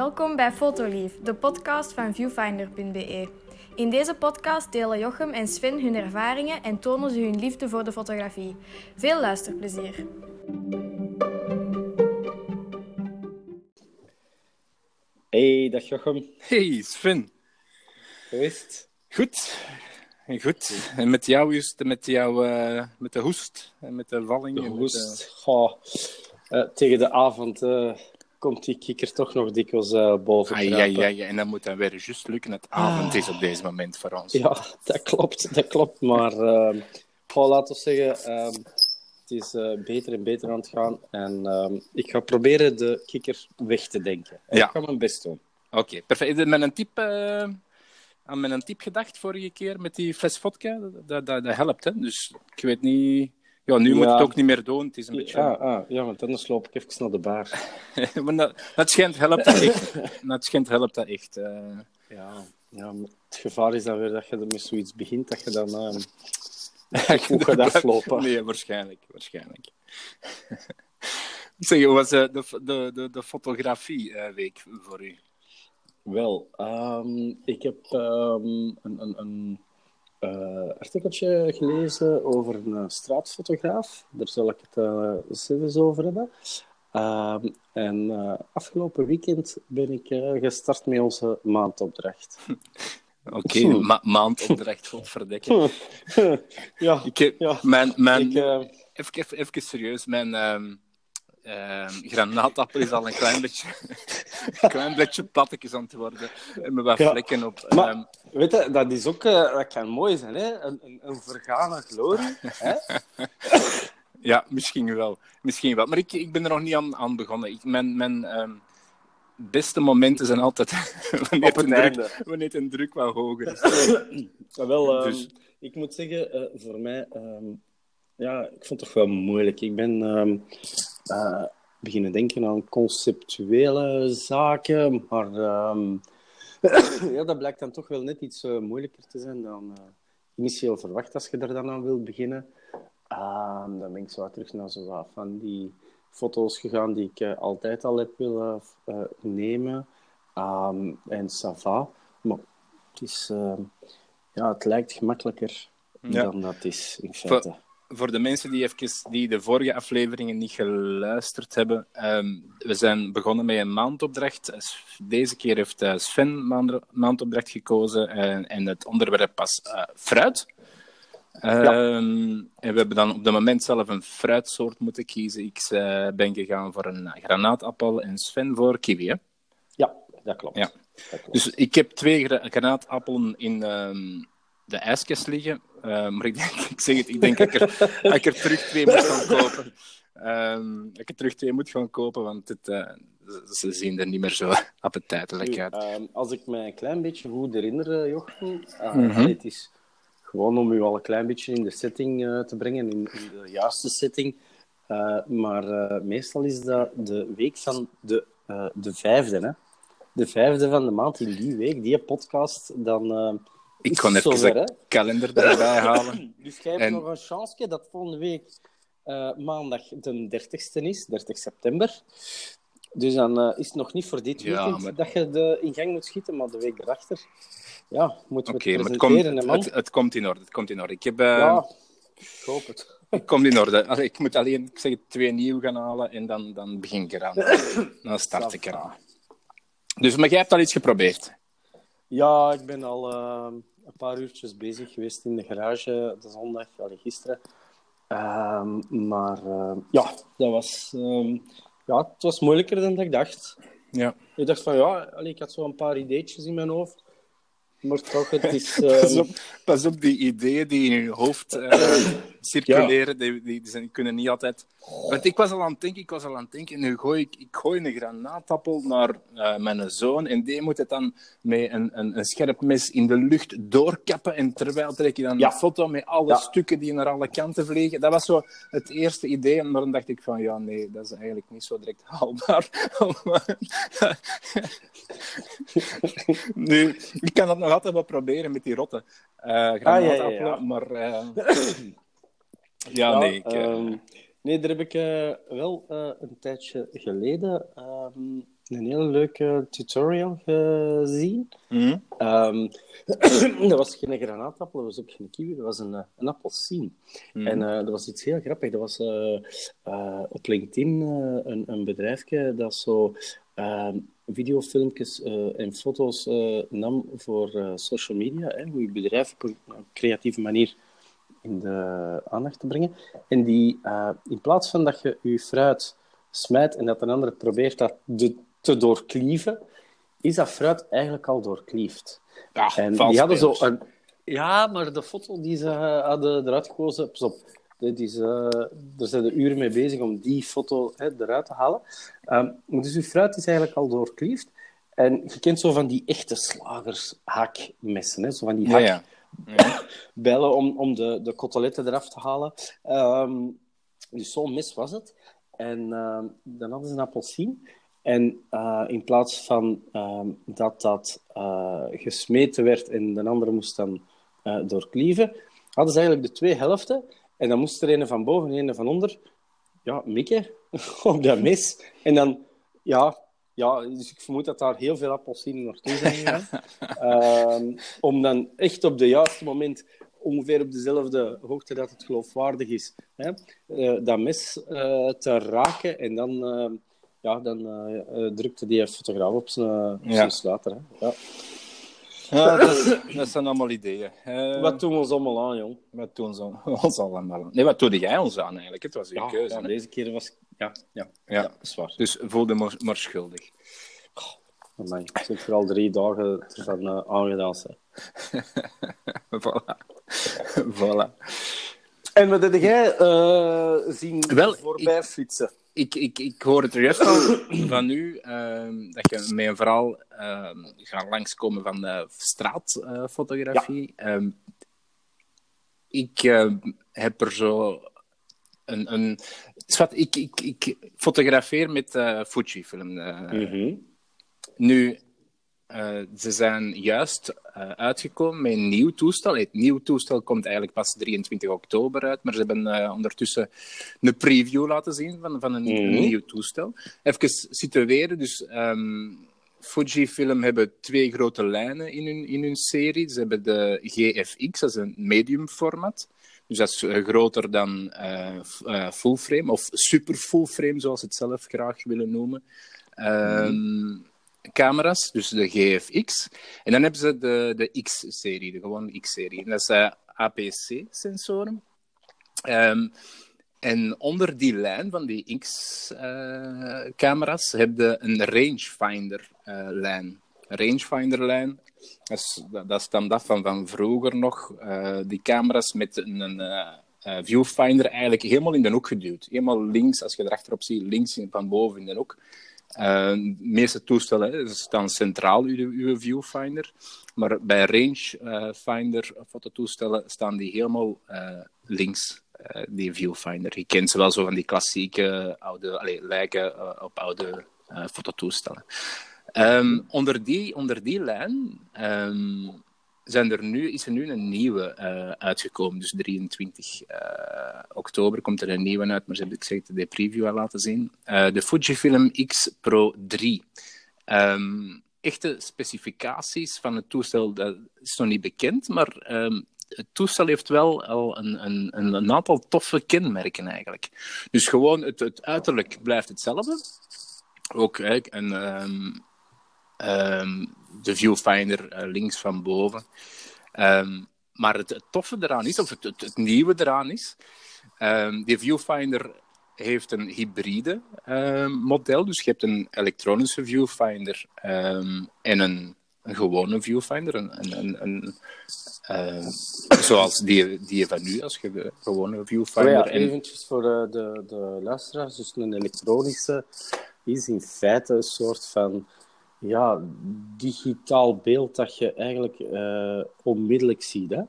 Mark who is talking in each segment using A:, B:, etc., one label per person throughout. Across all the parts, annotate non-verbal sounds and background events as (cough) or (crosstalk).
A: Welkom bij Fotolief, de podcast van viewfinder.be. In deze podcast delen Jochem en Sven hun ervaringen en tonen ze hun liefde voor de fotografie. Veel luisterplezier.
B: Hey, dag Jochem.
C: Hey Sven.
B: Hoe is het?
C: Goed. En goed. En met jou juist, met, jou, uh, met de hoest en met de walling.
B: De
C: en
B: hoest.
C: Met
B: Goh, uh, tegen de avond uh, komt die kikker toch nog dikwijls boven
C: de... ah, ja, ja, ja, en dan moet dat weer juist lukken. Het avond is op deze moment voor ons.
B: Ja, dat klopt. Dat klopt. Maar uh, goh, laten we zeggen, uh, het is beter en beter aan het gaan. En uh, ik ga proberen de kikker weg te denken.
C: Ja.
B: Ik ga mijn best doen.
C: Oké, okay, perfect. Met een tip aan mijn tip gedacht vorige keer met die fles vodka. Dat, dat, dat helpt, hè. Dus ik weet niet... Ja, nu
B: Ja.
C: moet het ook niet meer doen. Het is een beetje...
B: Ah, ah, ja, want anders loop ik even naar de bar. (laughs)
C: maar dat, dat schijnt helpt dat echt. (laughs) dat schijnt helpt dat echt. eh.
B: Ja, ja, het gevaar is dan weer dat je er met zoiets begint, dat je dan (laughs) uh, goed gaat aflopen.
C: Nee, waarschijnlijk. waarschijnlijk. zeg, hoe was eh, de, de, de, de fotografieweek voor u?
B: Wel, um, ik heb um, een, een, een uh, artikeltje gelezen over een uh, straatfotograaf. Daar zal ik het uh, eens over hebben. Um, en afgelopen weekend ben ik gestart met onze maandopdracht. (laughs)
C: Oké, okay, (laughs) ma maandopdracht, godverdikke. (laughs)
B: ja,
C: ik
B: ja.
C: Mijn, mijn,
B: ik,
C: even, serieus, mijn... Uh, granaatappel is al een klein beetje, (laughs) een klein beetje plattekjes aan het worden. En met wat
B: ja.
C: vlekken op.
B: Maar,
C: um,
B: weet je, dat, is ook, uh, dat kan mooi zijn, hè? Een, een, een vergane glorie. (laughs) hè?
C: ja, misschien wel. Misschien wel. Maar ik, ik ben er nog niet aan, aan begonnen. Ik, mijn mijn um, beste momenten zijn altijd (laughs) wanneer,
B: het
C: het druk, wanneer het een druk wat hoger is.
B: ja, (coughs) wel, um,
C: Dus-
B: ik moet zeggen, uh, voor mij... ja, ik vond het toch wel moeilijk. Ik ben uh, beginnen denken aan conceptuele zaken, maar um, (coughs) ja, dat blijkt dan toch wel net iets uh, moeilijker te zijn dan uh, initieel verwacht als je er dan aan wilt beginnen. Uh, dan ben ik zo terug naar zo van die foto's gegaan die ik altijd al heb willen nemen. Um, en ça va. Maar het, is, ja, het lijkt gemakkelijker ja. dan dat is in feite.
C: Voor de mensen die, even, die de vorige afleveringen niet geluisterd hebben, um, we zijn begonnen met een maandopdracht. Deze keer heeft uh, Sven maand, maandopdracht gekozen en, en het onderwerp was uh, fruit. Um, ja. En we hebben dan op het moment zelf een fruitsoort moeten kiezen. Ik uh, ben gegaan voor een granaatappel en Sven voor kiwi. Hè?
B: Ja, dat klopt.
C: Ja.
B: Dat klopt.
C: Dus ik heb twee granaatappelen in um, de ijskast liggen. Uh, maar ik, denk, (laughs) ik zeg het, ik denk dat ik er, dat ik er terug twee moet gaan kopen. Um, dat ik er terug twee moet gaan kopen, want het, uh, ze zien er niet meer zo appetijtelijk uit.
B: Uh, als ik me een klein beetje goed herinner, Jochem,
C: Mhm.
B: mm -hmm. het is gewoon om u al een klein beetje in de setting te brengen, in, in, de juiste setting. Maar meestal is dat de week van de, de vijfde, hè? De vijfde van de maand in die week, die podcast, dan
C: ik kon even
B: zover,
C: de kalender erbij halen. (laughs)
B: dus jij hebt en... nog een chance dat volgende week uh, maandag de 30ste is, 30 september. Dus dan uh, is het nog niet voor dit weekend ja, maar... dat je de in gang moet schieten, maar de week erachter ja, moeten we
C: okay,
B: het presenteren.
C: het, komt, het, het, komt in orde. Het komt in orde. Ik heb... Uh,
B: ja, ik hoop het. (laughs)
C: Het komt in orde. Allee, ik moet alleen ik zeg, twee nieuw gaan halen en dan, dan begin ik eraan. (coughs) dan start ik eraan. Dus, maar jij hebt al iets geprobeerd?
B: Ja, ik ben al uh, een paar uurtjes bezig geweest in de garage de zondag, allee, gisteren. Um, maar uh, ja, dat was, um, ja, het was moeilijker dan dat ik dacht.
C: Ja.
B: Ik dacht van ja, allee, ik had zo een paar ideetjes in mijn hoofd. Maar toch, het (laughs) is... Um...
C: pas, op, pas op, die ideeën die in je hoofd uh, (coughs) circuleren, ja. die, die, die, kunnen niet altijd... Want ik was al aan het denken, ik was al aan het denken, nu gooi ik, ik gooi een granaatappel naar uh, mijn zoon en die moet het dan met een, een, een, scherp mes in de lucht doorkappen en terwijl trek je dan
B: ja.
C: een foto met alle ja. stukken die naar alle kanten vliegen. Dat was zo het eerste idee, maar dan dacht ik van, ja, nee, dat is eigenlijk niet zo direct haalbaar. (laughs) nu, ik kan dat nog altijd wel proberen met die rotte uh, granaatappelen,
B: ah,
C: maar... Uh, ja, nee. Ik,
B: um, nee, daar heb ik uh, wel uh, een tijdje geleden um, een hele leuke tutorial gezien.
C: Mhm.
B: Ehm, (clears throat) dat was geen granaatappel, dat was ook geen kiwi, dat was een, eh, een appelsien.
C: Mhm.
B: En eh, dat was iets heel grappigs. Dat was eh, eh, op LinkedIn eh, een, een bedrijfje dat zo ehm, videofilmpjes eh, en foto's eh, nam voor eh, social media. Hè, hoe je bedrijf op een creatieve manier in de aandacht te brengen. En die, eh, in plaats van dat je je fruit smijt en dat een ander probeert dat de- te doorklieven, is dat fruit eigenlijk al doorkliefd.
C: Ja,
B: En die hadden zo een... Ja, maar de foto die ze hadden eruit gekozen... Pas op, dit is, eh, daar zijn de uren mee bezig om die foto hè, eruit te halen. Ehm, dus uw fruit is eigenlijk al doorkliefd. En je kent zo van die echte slagershaakmessen, hè? Zo van die hak,
C: ja. ja.
B: Bellen om, om de, de koteletten eraf te halen. Ehm, dus zo'n mes was het. En ehm, dan hadden ze een appelsien. En eh, in plaats van ehm, dat dat eh, gesmeten werd en de andere moest dan eh, doorklieven, hadden ze eigenlijk de twee helften. En dan moest er een van boven en een van onder ja, mikken (laughs) op dat mes. En dan, ja, ja, dus ik vermoed dat daar heel veel appelsinen naartoe zijn gegaan. Ehm, om dan echt op het juiste moment, ongeveer op dezelfde hoogte dat het geloofwaardig is, hè, eh, dat mes eh, te raken. En dan, eh, ja, dan eh, drukte die fotograaf op zijn, uh,
C: Ja.
B: zijn sluiter. Hè. Ja.
C: Ja, dat, is- dat zijn allemaal ideeën.
B: Wat doen we ons allemaal aan, jong?
C: wat doen ze (laughs) ons allemaal aan? Nee, wat doe jij ons aan eigenlijk? Het was uw
B: Ja,
C: keuze.
B: ja, deze keer was... Ja, ja,
C: Ja.
B: ja. dat is waar.
C: Dus voel je maar, maar schuldig.
B: Amai, Ik zit er al drie dagen ervan uh, aangedaan. Hè. (laughs)
C: voilà. voilà.
B: En wat heb jij eh, zien
C: Wel,
B: voorbij fietsen?
C: Ik, ik, ik hoor het er juist al van u, ehm, dat je met een verhaal ehm gaat langskomen van de straatfotografie. Ehm, ik ehm, heb er zo een... een Zwat, ik, ik, ik fotografeer met Fujifilm.
B: Mhm.
C: Nu, eh, ze zijn juist uitgekomen met een nieuw toestel. Het nieuw toestel komt eigenlijk pas 23 oktober uit, maar ze hebben ondertussen een preview laten zien van, van een,
B: Mhm.
C: nieuw toestel. Even situeren, dus ehm, Fujifilm hebben twee grote lijnen in hun, in hun serie. Ze hebben de GFX, dat is een medium format. Dus dat is eh, groter dan eh, eh, full frame, of super full frame, zoals ze het zelf graag willen noemen. Ehm, camera's, dus de GFX. En dan hebben ze de, de X-serie, de gewone X-serie. Dat zijn APC-sensoren. Ehm, en onder die lijn van die X-camera's heb je een rangefinder-lijn. rangefinder-lijn, dat, is, dat, dat stamt af van, van vroeger nog. eh, die camera's met een, eh, eh, viewfinder eigenlijk helemaal in de hoek geduwd. Helemaal links, als je erachterop ziet, links in, van boven in de hoek. De meeste toestellen staan centraal, uw, uw viewfinder. Maar bij rangefinder fototoestellen staan die helemaal links, die viewfinder. Je kent ze wel zo van die klassieke oude, allee, lijken op oude fototoestellen. Ehm, onder, die, onder die lijn ehm, zijn er nu, is er nu een nieuwe eh, uitgekomen. Dus 23 eh, oktober komt er een nieuwe uit, maar ze hebben ik zeg, de preview al laten zien. Eh, de Fujifilm X Pro 3. Ehm, echte specificaties van het toestel dat is nog niet bekend, maar het toestel heeft wel al een, een, een, aantal toffe kenmerken eigenlijk. Dus gewoon het, het uiterlijk blijft hetzelfde. Ook hè, een, ehm, de viewfinder eh, links van boven. Ehm, maar het, het toffe eraan is, of het, het, het nieuwe eraan is, ehm, die viewfinder heeft een hybride model. Dus je hebt een elektronische viewfinder en een, een gewone viewfinder. Een, een, een, een, zoals die, die van nu, als je de gewone
B: Oh
C: viewfinder...
B: ja,
C: en-
B: eventjes voor de, de, de luisteraars. Dus een elektronische is in feite een soort van ja, digitaal beeld dat je eigenlijk eh, onmiddellijk ziet. Hè?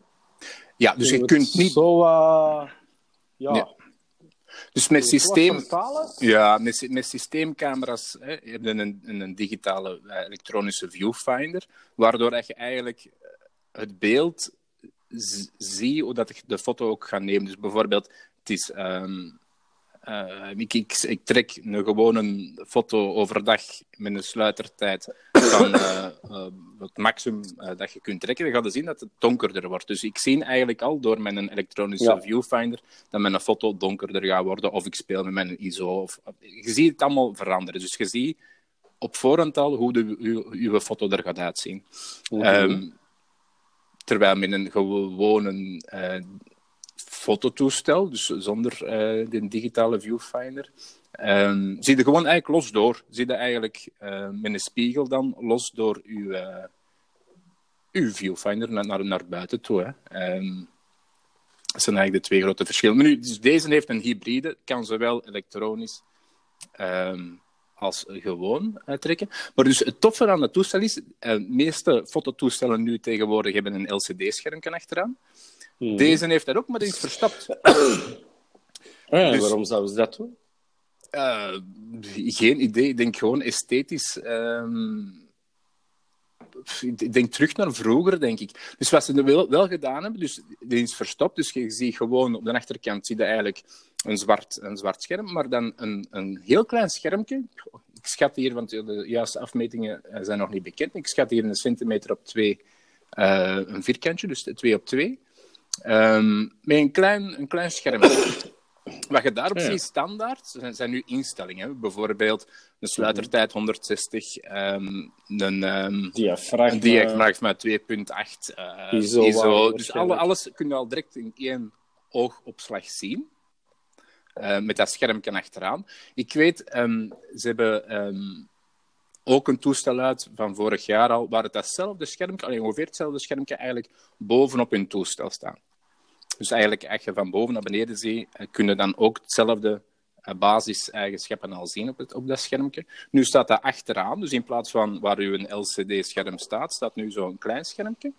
C: ja, dus je kunt niet...
B: Zo, eh, ja.
C: Dus met systeem... Ja, met, met systeemcamera's hè, heb je een, een, een digitale eh, elektronische viewfinder, waardoor dat je eigenlijk het beeld ziet hoe dat je de foto ook gaat nemen. Dus bijvoorbeeld, het is, ehm, Uh, ik, ik, ik, trek een gewone foto overdag met een sluitertijd van uh, (coughs) uh, het maximum dat je kunt trekken. Dan ga je zien dat het donkerder wordt. Dus ik zie eigenlijk al door mijn elektronische ja. viewfinder dat mijn foto donkerder gaat worden. Of ik speel met mijn ISO. Of, je ziet het allemaal veranderen. Dus je ziet op voorhand al hoe de, uw, foto er gaat uitzien. Mm -hmm. um, terwijl met een gewone fototoestel, dus zonder uh, de digitale viewfinder. Um, zie je gewoon eigenlijk los door. Zie je eigenlijk uh, met een spiegel dan los door uw, uh, uw viewfinder naar, naar, buiten toe. Hè. Um, dat zijn eigenlijk de twee grote verschillen. Nu, dus deze heeft een hybride, kan zowel elektronisch um, als gewoon trekken. Maar dus het toffe aan het toestel is, de meeste fototoestellen nu tegenwoordig hebben een LCD-schermpje achteraan. Hmm. Deze heeft dat ook, maar die is verstapt. (coughs)
B: Dus, waarom zouden ze dat doen?
C: Uh, geen idee. Ik denk gewoon esthetisch. Um, ik denk terug naar vroeger, denk ik. Dus wat ze wel, wel gedaan hebben, dus die is verstopt. Dus je ziet gewoon op de achterkant zie je eigenlijk een zwart, een zwart scherm, maar dan een, een heel klein schermpje. Ik schat hier, want de juiste afmetingen zijn nog niet bekend. Ik schat hier een centimeter op twee, uh, een vierkantje, dus twee op twee. Um, met een klein, een klein scherm. (coughs) Wat je daarop ziet standaard zijn, zijn nu instellingen. Bijvoorbeeld een sluitertijd 160, um, een, um,
B: diafragma,
C: een diafragma 2.8 uh, ISO. ISO. Dus alle, alles kun je al direct in één oogopslag zien. Uh, met dat schermpje achteraan. Ik weet, um, ze hebben ook een toestel uit van vorig jaar al, waar het datzelfde schermpje, alleen ongeveer hetzelfde schermpje, eigenlijk bovenop hun toestel staan. Dus eigenlijk, als je van boven naar beneden ziet, eh, kun je dan ook hetzelfde eh, basiseigenschappen al zien op, het, op dat schermpje. Nu staat dat achteraan, dus in plaats van waar u een LCD-scherm staat, staat nu zo'n klein schermpje.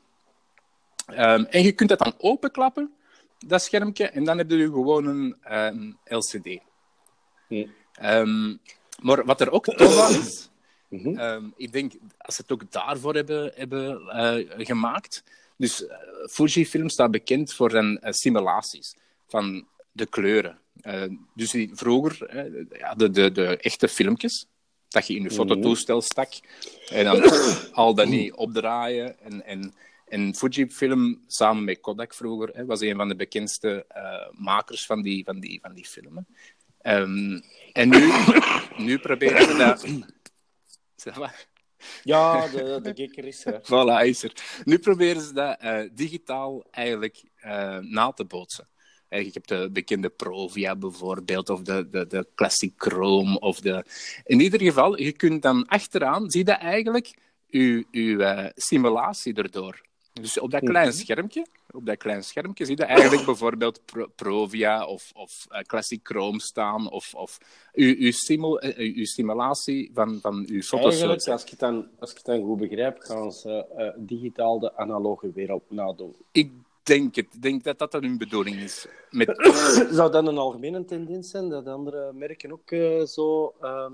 C: Um, en je kunt dat dan openklappen, dat schermpje, en dan heb je gewoon een um, LCD. Hm. Um, maar wat er ook tof aan is, Mm -hmm. um, ik denk, als ze het ook daarvoor hebben, hebben uh, gemaakt. Dus uh, Fujifilm staat bekend voor zijn uh, simulaties van de kleuren. dus die, vroeger, de, de, de echte filmpjes, dat je in je mhm. fototoestel stak. En dan (coughs) al dat niet opdraaien. En, en, en Fujifilm, samen met Kodak vroeger, hè, was een van de bekendste makers van die, van die, van die filmen. Um, en nu, nu proberen ze dat (coughs)
B: ja, (laughs) de, de kikker is er.
C: voilà, is er. Nu proberen ze dat uh, digitaal eigenlijk uh, na te bootsen. Je hebt de bekende Provia bijvoorbeeld, of de, de, de Classic Chrome. Of de... In ieder geval, je kunt dan achteraan, zie je eigenlijk je, je simulatie erdoor. Dus op dat klein schermpje, op dat klein schermpje zie je eigenlijk bijvoorbeeld Provia of, of uh, Classic Chrome staan, of, of uw, uw, simul, uh, uw simulatie van, van uw foto's.
B: Eigenlijk, als ik het dan, als ik het dan goed begrijp, gaan ze uh, digitaal de analoge wereld nadoen.
C: Ik denk het. Ik denk dat dat dan hun bedoeling is. Met... (coughs)
B: Zou dat een algemene tendens zijn, dat andere merken ook zo ehm,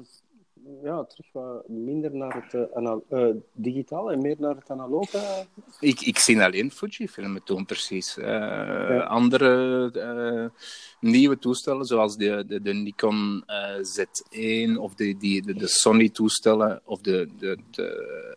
B: ja, terug wat minder naar het uh, digitaal en meer naar het analoge?
C: Ik, ik zie alleen Fujifilm toen precies. Uh, ja. Andere nieuwe toestellen, zoals de, de, de Nikon Z1 of de, die, de, de Sony-toestellen of de, de, de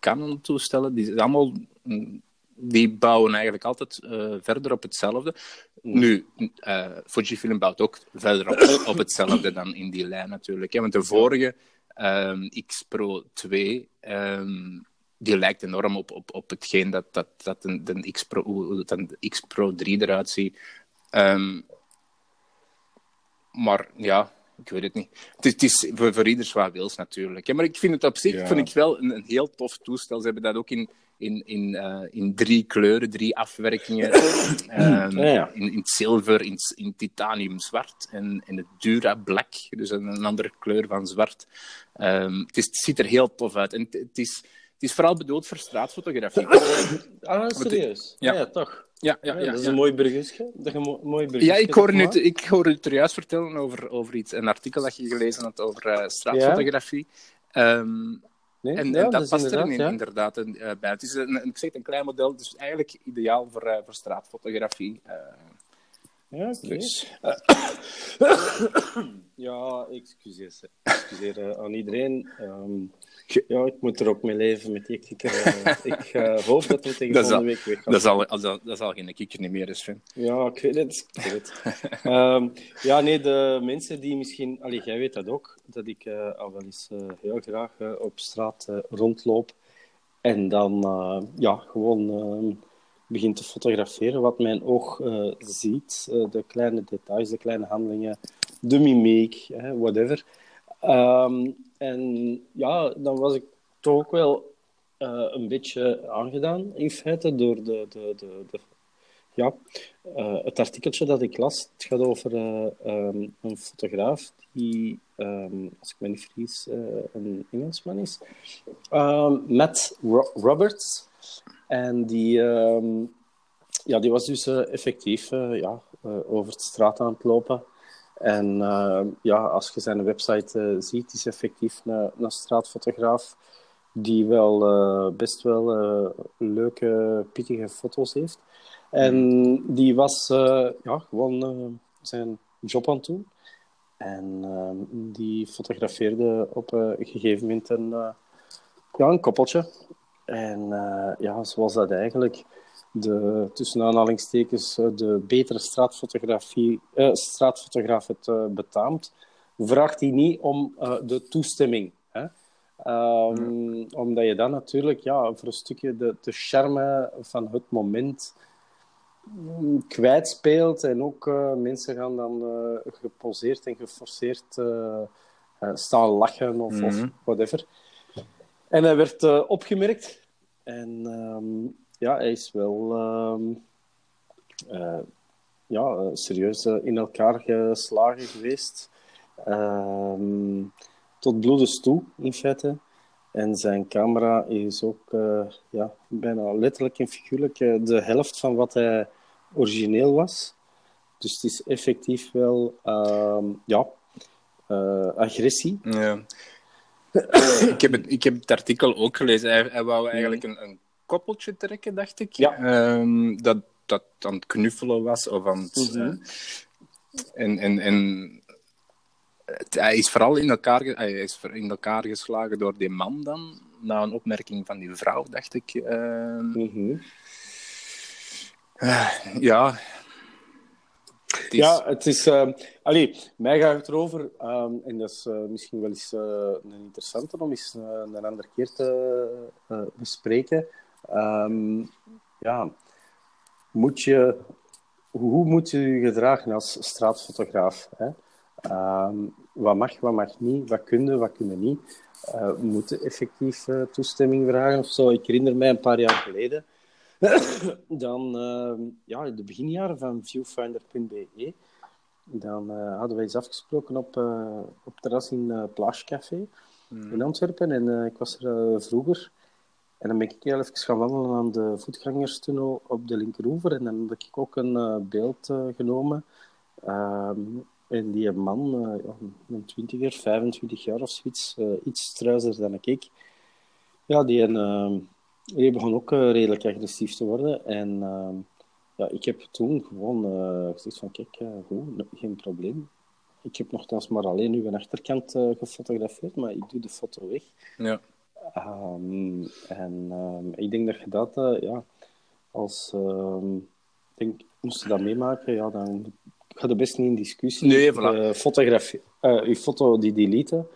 C: Canon-toestellen, die zijn allemaal mm, die bouwen eigenlijk altijd uh, verder op hetzelfde. Mm. Nu, uh, Fujifilm bouwt ook verder op, (coughs) op, hetzelfde dan in die lijn natuurlijk. Hè? Want de vorige um, X Pro 2, um, ehm, die lijkt enorm op, op, op hetgeen dat, dat, dat een, de X Pro, hoe de X Pro 3 eruit ziet. Um, maar ja, ik weet het niet. Het is, het is voor, voor ieders wat wils natuurlijk. Maar ik vind het op zich ja. vind ik wel een, een, heel tof toestel. Ze hebben dat ook in, in, in, uh, in drie kleuren, drie afwerkingen. (clears throat) um, ja. in, in zilver, in, in titanium zwart en in het Dura Black, dus een, een andere kleur van zwart. Um, het, is, het ziet er heel tof uit. En het, het, is, het is vooral bedoeld voor straatfotografie. (clears throat)
B: ah, serieus?
C: Ja,
B: ja toch?
C: Ja, ja, ja,
B: dat is een mooi burgertje. Dat je mo mooi
C: ja, ik hoorde, nu, ik hoorde het er juist vertellen over, over iets, een artikel dat je gelezen had over uh, straatfotografie. Ja. Um, nee, en, ja, en, dat, dat past er in, ja. inderdaad een, uh, bij. Het is een, ik zeg, een klein model, dus eigenlijk ideaal voor, uh, voor straatfotografie.
B: Ja, oké.
C: Dus, (coughs)
B: Ja, excuseer, excuseer aan iedereen. Ehm, ja, ik moet er ook mee leven met die kikker. eh. (laughs) ik eh, hoop dat we tegen
C: Dat
B: volgende week weer gaan.
C: dat, is al, als dat, dat is al geen kikker niet meer, is Sven.
B: Ja, ik weet het. Ik weet het. (laughs) Ehm, ja, nee, de mensen die misschien... Allee, jij weet dat ook, dat ik eh, al wel eens heel graag op straat rondloop en dan ja, gewoon ehm, begin te fotograferen wat mijn oog ziet. De kleine details, de kleine handelingen, de mimiek, whatever. Ehm, en ja, dan was ik toch ook wel eh, een beetje aangedaan, in feite, door de, de, de, ja, eh, het artikeltje dat ik las, het gaat over eh, ehm, een fotograaf die, ehm, als ik me niet vergis, een Engelsman is. Matt Ro- Roberts. En die, ja, die was dus effectief ja, over de straat aan het lopen. En eh, ja, als je zijn website eh, ziet, is effectief een, straatfotograaf die wel eh, best wel leuke, pittige foto's heeft. En die was ja, gewoon zijn job aan het doen. En die fotografeerde op een gegeven moment een, ja, een koppeltje. En ja, zoals dat eigenlijk de, tussen aanhalingstekens, eh, de betere straatfotografie, eh, straatfotograaf het eh, betaamt, vraagt hij niet om de toestemming. Hè? Ehm, Omdat je dan natuurlijk ja, voor een stukje de, de charme van het moment mm, kwijtspeelt. En ook mensen gaan dan geposeerd en geforceerd staan lachen of, of
C: Mhm.
B: whatever. En hij werd opgemerkt. En ehm, ja, hij is wel ehm, eh, ja, serieus eh, in elkaar geslagen geweest. Ehm, tot bloedens toe, in feite. En zijn camera is ook eh, ja, bijna letterlijk en figuurlijk de helft van wat hij origineel was. Dus het is effectief wel ehm, ja, agressie.
C: Ja. (coughs) ik, heb het, ik heb het artikel ook gelezen. Hij, hij wou eigenlijk een, een koppeltje trekken, dacht ik.
B: Ja.
C: Ehm, dat, dat aan het knuffelen was. Of aan het,
B: Mhm.
C: eh, en en, en het- hij is vooral in elkaar, hij is in elkaar geslagen door die man dan. Na een opmerking van die vrouw, dacht ik. Ehm,
B: Mhm.
C: ja. Het is-
B: Ja, het is... ehm allee, mij gaat het erover, en dat is eh, misschien wel eens eh, een interessante om eens eh, een andere keer te eh, bespreken. Ehm, ja, moet je... Hoe moet je je gedragen als straatfotograaf? Hè? Ehm, wat mag, wat mag niet? Wat kun je, wat kun je niet? Eh, we moeten effectief eh, toestemming vragen of zo. Ik herinner mij een paar jaar geleden (coughs) dan, ehm, ja, in de beginjaren van viewfinder.be, dan eh, hadden wij eens afgesproken op, eh op terras in uh, Plage Café in Antwerpen. En eh, ik was er eh, vroeger. En dan ben ik heel even gaan wandelen aan de voetgangerstunnel op de linkeroever. En dan heb ik ook een eh, beeld eh, genomen. Ehm, en die man, eh, een twintiger, 25 jaar of zoiets, iets struizer dan ik. Ja, die, die begon ook redelijk agressief te worden. En ehm, ja, ik heb toen gewoon gezegd van, kijk, goed, geen probleem. Ik heb nogthans maar alleen uw achterkant gefotografeerd, maar ik doe de foto weg.
C: ja.
B: Ehm, en ehm, ik denk dat je dat, eh, ja, als, ehm, ik denk, moest je dat meemaken, ja, dan ga je best niet in discussie.
C: Nee, voilà.
B: Fotografie, eh, je foto die deleten.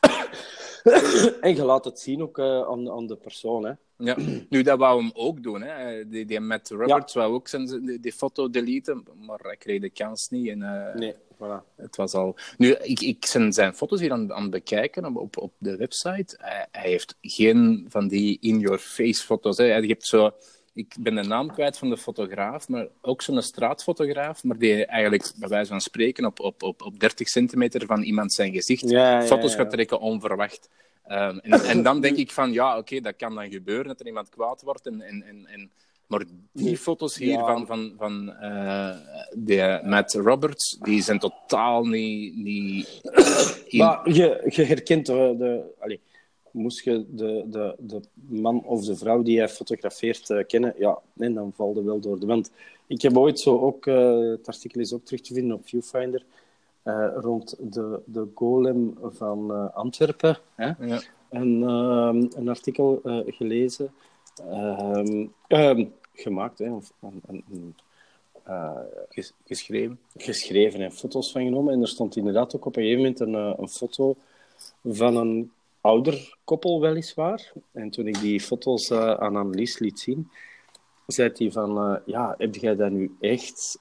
B: (coughs) en je laat het zien ook eh, aan, aan de persoon, hè.
C: Ja, nu dat wou hem ook doen. Hè. Die, die Matt Roberts wou ook zijn, die, die foto deleten, maar hij kreeg de kans niet. En,
B: Nee, voilà.
C: Het was al... Nu, ik, ik ben zijn foto's hier aan, aan het bekijken op, op, de website. Hij, hij heeft geen van die in-your-face foto's. Hè. Hij heeft zo... Ik ben de naam kwijt van de fotograaf, maar ook zo'n straatfotograaf, maar die eigenlijk, bij wijze van spreken, op, op, op, op 30 centimeter van iemand zijn gezicht
B: Ja,
C: foto's
B: ja.
C: gaat trekken onverwacht. Ehm, en, en dan denk (laughs) ik van, ja, oké, dat kan dan gebeuren, dat er iemand kwaad wordt. En, en, en, en, maar die foto's hier
B: Ja.
C: van, van, van eh, de Matt Roberts, die zijn totaal niet... niet in-
B: Maar je, je herkent de... de allee, moest je de, de, de man of de vrouw die jij fotografeert eh, kennen, ja, nee, dan valt er wel door de wand. Ik heb ooit zo ook, uh, het artikel is ook terug te vinden op Viewfinder, rond de, de golem van Antwerpen. Hè?
C: Ja.
B: Een, een artikel gelezen, ehm, ehm, gemaakt, hè, of een, een,
C: Ges geschreven.
B: Geschreven en foto's van genomen. En er stond inderdaad ook op een gegeven moment een, een foto van een ouder koppel, weliswaar. En toen ik die foto's aan Annelies liet zien, zei hij van, ja, heb jij dat nu echt...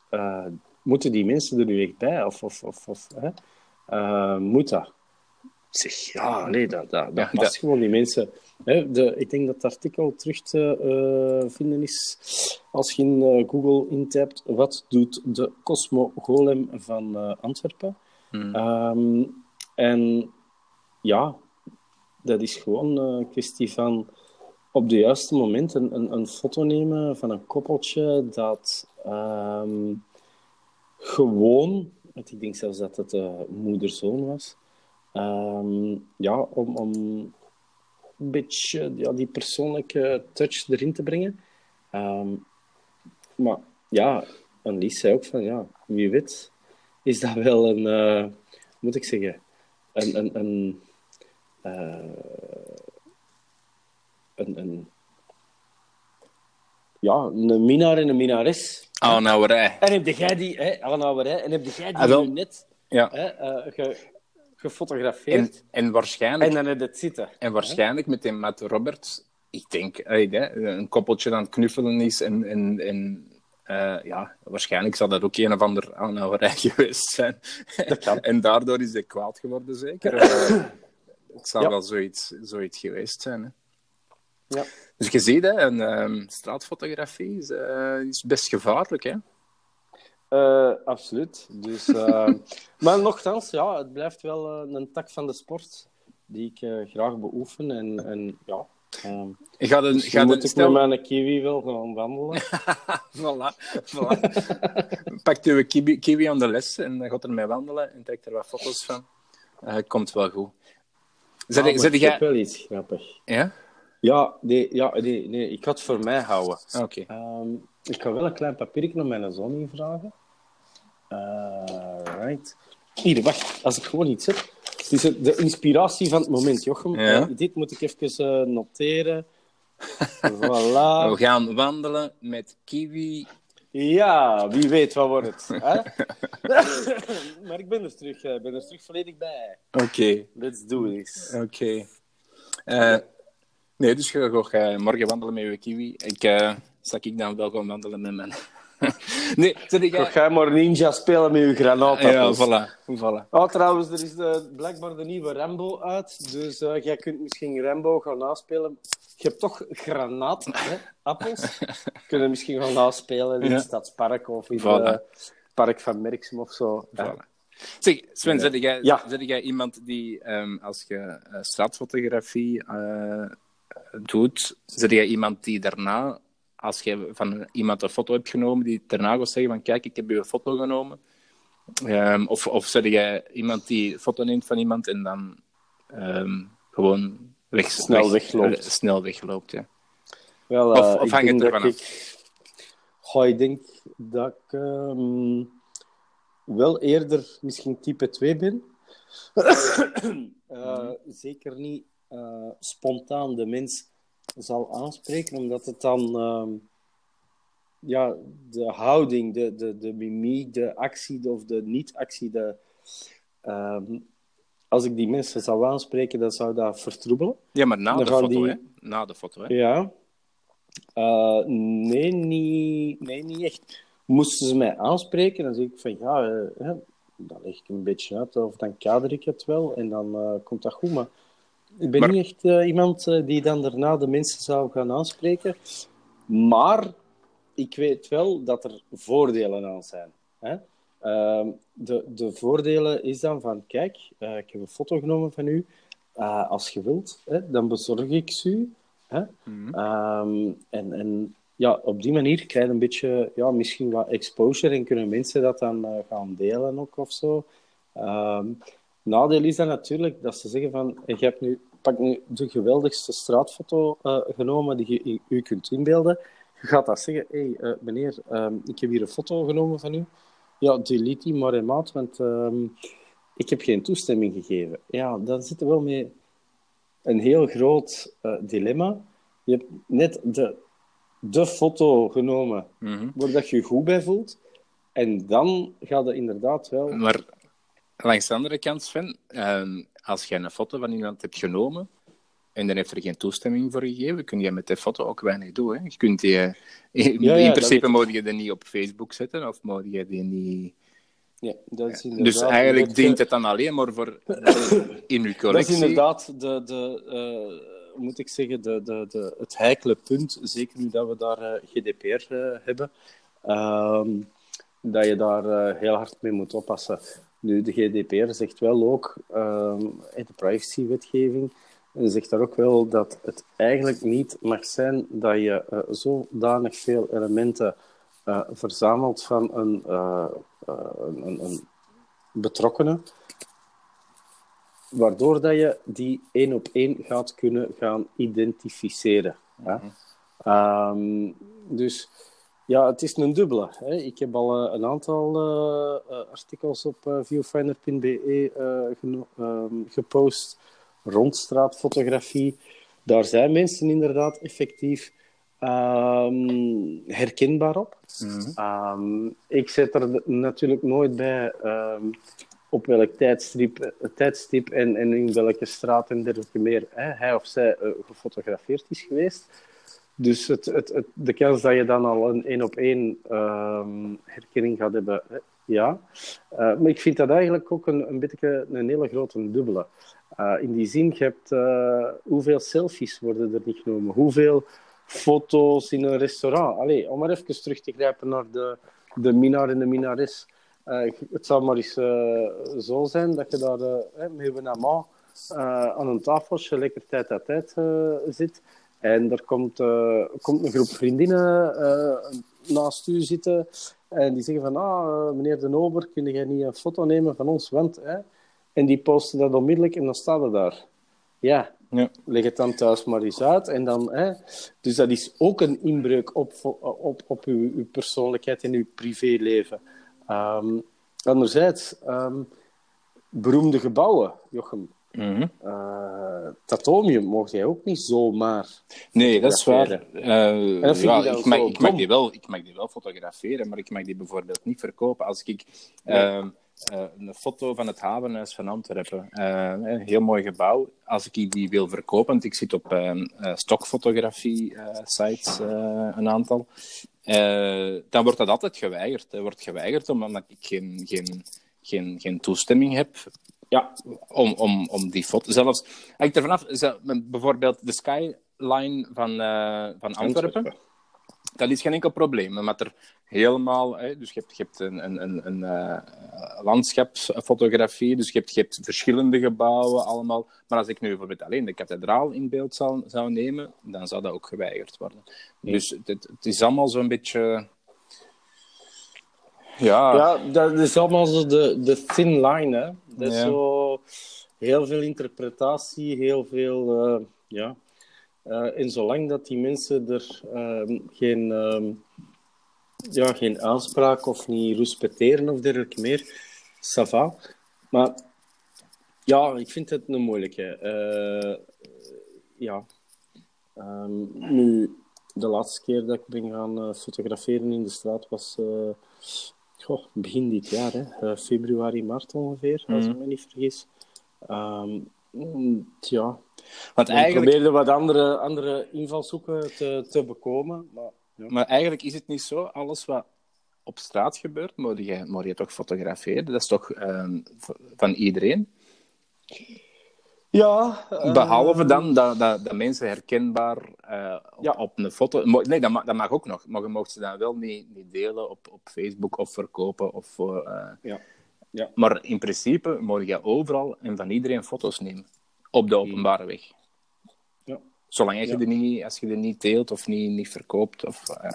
B: Moeten die mensen er nu echt bij? Of, of, of, of hè? Moet dat? Zeg, ja, nee, dat, dat, dat ja, gewoon. Die mensen... Hè, de, ik denk dat het artikel terug te vinden is als je in Google intypt wat doet de Cosmo Golem van Antwerpen.
C: Hmm.
B: Um, en ja, dat is gewoon een kwestie van op de juiste moment een, een, een, foto nemen van een koppeltje dat um, gewoon, ik denk zelfs dat het moeder-zoon was, um, ja, om, om een beetje ja, die persoonlijke touch erin te brengen. Um, maar ja, Annelies zei ook van, ja, wie weet, is dat wel een, uh, moet ik zeggen, een, een, een uh, een, een, ja, een minnaar en een minnares.
C: Aanhouwerij.
B: En heb jij die, hè, aanhouwerij, en heb jij die
C: ah,
B: nu net
C: ja.
B: hè, uh, ge, gefotografeerd.
C: En, en waarschijnlijk...
B: En dan heb je het zitten.
C: En waarschijnlijk met, die, Robert, ik denk, een koppeltje aan het knuffelen is en... en, en uh, ja, waarschijnlijk zal dat ook een of ander aanhouwerij (laughs) geweest zijn.
B: Dat kan.
C: en daardoor is hij kwaad geworden, zeker. uh, (clears throat) het zal ja. wel zoiets, zoiets geweest zijn. Hè.
B: Ja.
C: Dus je ziet, hè, een um, straatfotografie is, uh, is, best gevaarlijk. Hè?
B: Uh, absoluut. Dus, uh, (laughs) maar nogthans, ja, het blijft wel een tak van de sport die ik graag beoefen. En, en ja, um,
C: ga de,
B: dus moet ik met mijn kiwi wel gaan wandelen. (laughs)
C: voilà. voilà. Pak je kiwi, kiwi aan de les en gaat ermee wandelen en trekt er wat foto's van. komt wel goed. Zet,
B: ah,
C: zet
B: ik
C: jij...
B: heb wel iets grappig.
C: Ja?
B: Ja, nee, ja nee, nee, ik ga het voor mij houden.
C: Oké. Okay.
B: Um, ik ga wel een klein papiertje om mijn zoon invragen. Uh, right. Hier, wacht. Als ik gewoon iets heb. Het is de inspiratie van het moment, Jochem.
C: Ja.
B: Uh, dit moet ik even uh, noteren. voilà. (laughs)
C: We gaan wandelen met kiwi.
B: Ja, wie weet wat wordt het. Hè? (laughs) (laughs) maar ik ben er terug, ik ben er terug volledig bij.
C: Oké. Okay.
B: Let's do this.
C: Oké. Okay. Nee, dus ga ik morgen wandelen met je kiwi. Ik uh, zal ik dan wel gaan wandelen met mijn... (laughs) nee, ik...
B: Ga jij maar ninja spelen met je granaat.
C: Ja, voilà. voilà.
B: Oh, trouwens, er is de, blijkbaar de nieuwe Rambo uit. Dus uh, jij kunt misschien Rambo gaan naspelen. Je hebt toch granaatappels. (laughs) Kunnen misschien gaan naspelen in
C: Ja.
B: het Stadspark of in
C: Voilà.
B: het park van Merksem of zo.
C: Voilà. Zeg, Sven,
B: Ja.
C: zit jij,
B: Ja.
C: jij iemand die, ehm, als je eh, straatfotografie eh, doet, zit jij iemand die daarna, als je van iemand een foto hebt genomen, die daarna gaat zeggen van kijk, ik heb je een foto genomen? Ehm, of, of zit jij iemand die foto neemt van iemand en dan ehm, gewoon weg,
B: Snel wegloopt.
C: eh, snel wegloopt, ja.
B: Wel,
C: Of-
B: eh,
C: of het ervan
B: ik... Goh, ik denk dat ik ehm, wel eerder misschien type 2 ben. (coughs) Eh, Zeker niet eh, spontaan de mens zal aanspreken, omdat het dan ehm, ja, de houding, de, de, de mimiek, de actie de- of de niet-actie, de, ehm, als ik die mensen zou aanspreken, dan zou dat vertroebelen.
C: Ja, maar na
B: Dan
C: de foto,
B: die-
C: hè. Na de foto, hè.
B: Ja. Eh, nee, niet, nee, niet echt. Moesten ze mij aanspreken, dan zeg ik van ja, eh, dan leg ik een beetje uit of dan kader ik het wel en dan eh, komt dat goed. Maar ik ben
C: Maar-
B: niet echt eh, iemand eh, die dan daarna de mensen zou gaan aanspreken. Maar ik weet wel dat er voordelen aan zijn. Hè? Ehm, de, de voordelen is dan van, kijk, eh, ik heb een foto genomen van u. Als je wilt, hè, dan bezorg ik ze u. Hè?
C: Mhm.
B: Ehm, en, en ja, op die manier krijg je een beetje, ja, misschien wat exposure en kunnen mensen dat dan gaan delen ook of zo. Ehm, nadeel is dan natuurlijk dat ze zeggen van, je hebt nu, pak nu de geweldigste straatfoto eh, genomen die je u kunt inbeelden. Je gaat dat zeggen, hé hey, meneer, ehm, ik heb hier een foto genomen van u. Ja, delete die maar in maat, want ehm, ik heb geen toestemming gegeven. Ja, dan zit er wel mee een heel groot dilemma. Je hebt net de, de foto genomen
C: Mhm.
B: waar dat je je goed bij voelt. En dan gaat het inderdaad wel...
C: Maar langs de andere kant, Sven, ehm, als jij een foto van iemand hebt genomen en dan heeft er geen toestemming voor gegeven, kun je met die foto ook weinig doen. Hè? Je kunt die, eh, in,
B: Ja, ja,
C: in
B: dat
C: principe moet je die niet op Facebook zetten of moet je die niet...
B: Ja, dat is inderdaad...
C: Dus eigenlijk
B: dat-
C: dient het dan alleen maar voor (coughs) in uw
B: Dat is
C: collectie.
B: inderdaad de, de, eh, moet ik zeggen, de, de, de, het heikele punt, zeker nu dat we daar eh, GDPR eh, hebben, ehm, dat je daar eh, heel hard mee moet oppassen. Nu, de GDPR zegt wel ook, ehm, in de privacywetgeving, zegt daar ook wel dat het eigenlijk niet mag zijn dat je eh, zodanig veel elementen eh, verzamelt van een, eh, een, een, een betrokkenen, waardoor dat je die één op één gaat kunnen gaan identificeren. hè. Ehm, dus ja, het is een dubbele. Hè. Ik heb al eh, een aantal eh, eh, artikels op viewfinder.be eh, ehm, gepost rond straatfotografie. Daar zijn mensen inderdaad effectief ehm, herkenbaar op.
C: Mhm.
B: Ehm, ik zet er natuurlijk nooit bij op welk tijdstip, tijdstip en, en in welke straat en dergelijke meer hè, hij of zij gefotografeerd is geweest. Dus het, het, de kans dat je dan al een één op één ehm, herkenning gaat hebben, ja. Eh, maar ik vind dat eigenlijk ook een, een beetje een hele grote dubbele. Eh, in die zin, je hebt eh, hoeveel selfies worden er niet genomen, hoeveel foto's in een restaurant. Allee, om maar even terug te grijpen naar de, de minnaar en de minnares. Het zou maar eens zo zijn dat je daar met je nama eh, aan een tafeltje lekker tijd aan tijd zit. En er komt, eh, komt een groep vriendinnen eh, naast u zitten. En die zeggen van, ah, eh, meneer De Ober, kun jij niet een foto nemen van ons? Want, hè? En die posten dat onmiddellijk en dan staat het daar. Ja,
C: Ja.
B: leg het dan thuis maar eens uit. En dan, hè? Dus dat is ook een inbreuk op, op, op uw, uw persoonlijkheid en uw privéleven. Ehm, anderzijds, ehm, beroemde gebouwen, Jochem.
C: Mhm.
B: Eh het atomium mocht jij ook niet zomaar.
C: Nee, dat is waar. Eh,
B: dat vind
C: ja,
B: ik
C: mag, ik, die wel, ik mag die wel fotograferen, maar ik mag die bijvoorbeeld niet verkopen. Als ik ehm, eh, een foto van het havenhuis van Antwerpen, een heel mooi gebouw, als ik die wil verkopen, want ik zit op ehm, eh, stokfotografie-sites, een aantal, dan wordt dat altijd geweigerd. Het wordt geweigerd omdat ik geen, geen, geen, geen toestemming heb ja, om, om, om die foto. Zelfs, hangt er vanaf, bijvoorbeeld de skyline van, eh, van Antwerpen. Dat is geen enkel probleem, omdat er helemaal... Hè, dus je hebt, je hebt een, een, een, een eh, landschapsfotografie, dus je hebt, je hebt verschillende gebouwen allemaal. Maar als ik nu bijvoorbeeld alleen de kathedraal in beeld zou, zou nemen, dan zou dat ook geweigerd worden. Dus het, het is allemaal zo'n beetje... Ja,
B: Ja, dat is allemaal zo de, de thin line, hè. Dat is
C: Ja.
B: zo heel veel interpretatie, heel veel... eh, ja. Eh, en zolang dat die mensen er ehm, geen, ehm, ja, geen aanspraak of niet respecteren of dergelijke meer, ça va. Maar ja, ik vind het een moeilijke. Eh, ja. Ehm, nu, de laatste keer dat ik ben gaan eh, fotograferen in de straat was eh, goh, begin dit jaar, hè. Eh, februari, maart ongeveer, als ik me niet vergis. Ehm, mm, ja,
C: want
B: ik
C: eigenlijk...
B: probeerde wat andere, andere invalshoeken te, te bekomen. Maar, ja.
C: Maar eigenlijk is het niet zo. Alles wat op straat gebeurt, moet je, moet je toch fotograferen. Dat is toch ehm, van iedereen.
B: Ja, eh,
C: Behalve dan dat, dat, dat mensen herkenbaar eh, op,
B: Ja.
C: op een foto... Nee, dat mag, dat mag ook nog. Maar je mocht ze dan wel niet, niet delen op, op Facebook of verkopen. Of, voor, eh,
B: Ja. Ja.
C: Maar in principe moet je overal en van iedereen foto's nemen. Op de openbare weg.
B: Ja.
C: Zolang je
B: Ja.
C: die niet, als je die niet deelt of niet, niet verkoopt. Of, eh,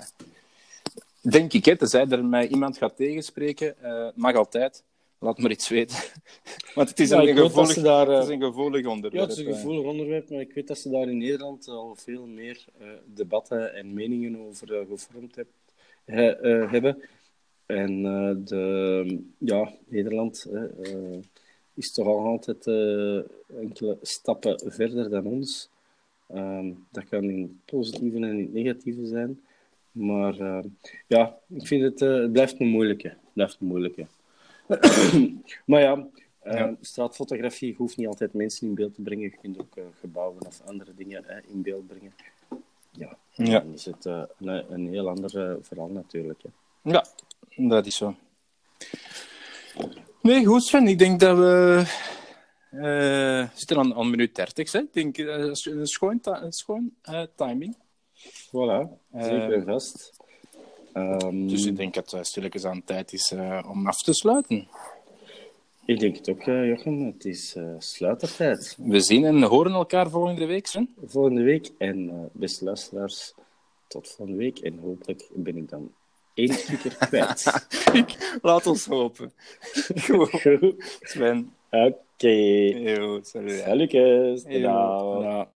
C: denk ik, hè, tenzij er mij iemand gaat tegenspreken, mag altijd. Laat maar iets weten. (laughs) Want het is,
B: Ja,
C: een, gevoelig,
B: daar, eh,
C: het is een gevoelig onderwerp.
B: Ja, het is een gevoelig onderwerp, maar ik weet dat ze daar in Nederland al veel meer eh, debatten en meningen over eh, gevormd heb, he- hebben. En de, ja, Nederland is toch al altijd enkele stappen verder dan ons. Ehm, dat kan in het positieve en in het negatieve zijn. Maar ja, ik vind het, het blijft een moeilijke. Het blijft een moeilijke. Maar ja, eh, straatfotografie hoeft niet altijd mensen in beeld te brengen. Je kunt ook eh, gebouwen of andere dingen eh, in beeld brengen. Ja,
C: Ja.
B: dan is het een, een heel ander verhaal natuurlijk. Hè.
C: Ja, dat is zo. Nee, goed Sven. Ik denk dat we... we zitten aan, aan minuut 30, hè. Ik denk, dat is een schoon, ta- een schoon timing.
B: Voilà, zeker vast. Ehm,
C: Dus ik denk dat het stilletjes aan tijd is eh, om af te sluiten.
B: ik denk het ook, eh, Jochem. Het is eh sluitertijd.
C: We zien en horen elkaar volgende week, Sven.
B: Volgende week. En eh, beste luisteraars, tot volgende week. En hopelijk ben ik dan één (laughs) stukje kwijt.
C: Laat ons hopen. (laughs) Goed,
B: Goed.
C: Sven.
B: Oké.
C: Yo, salut. Tada.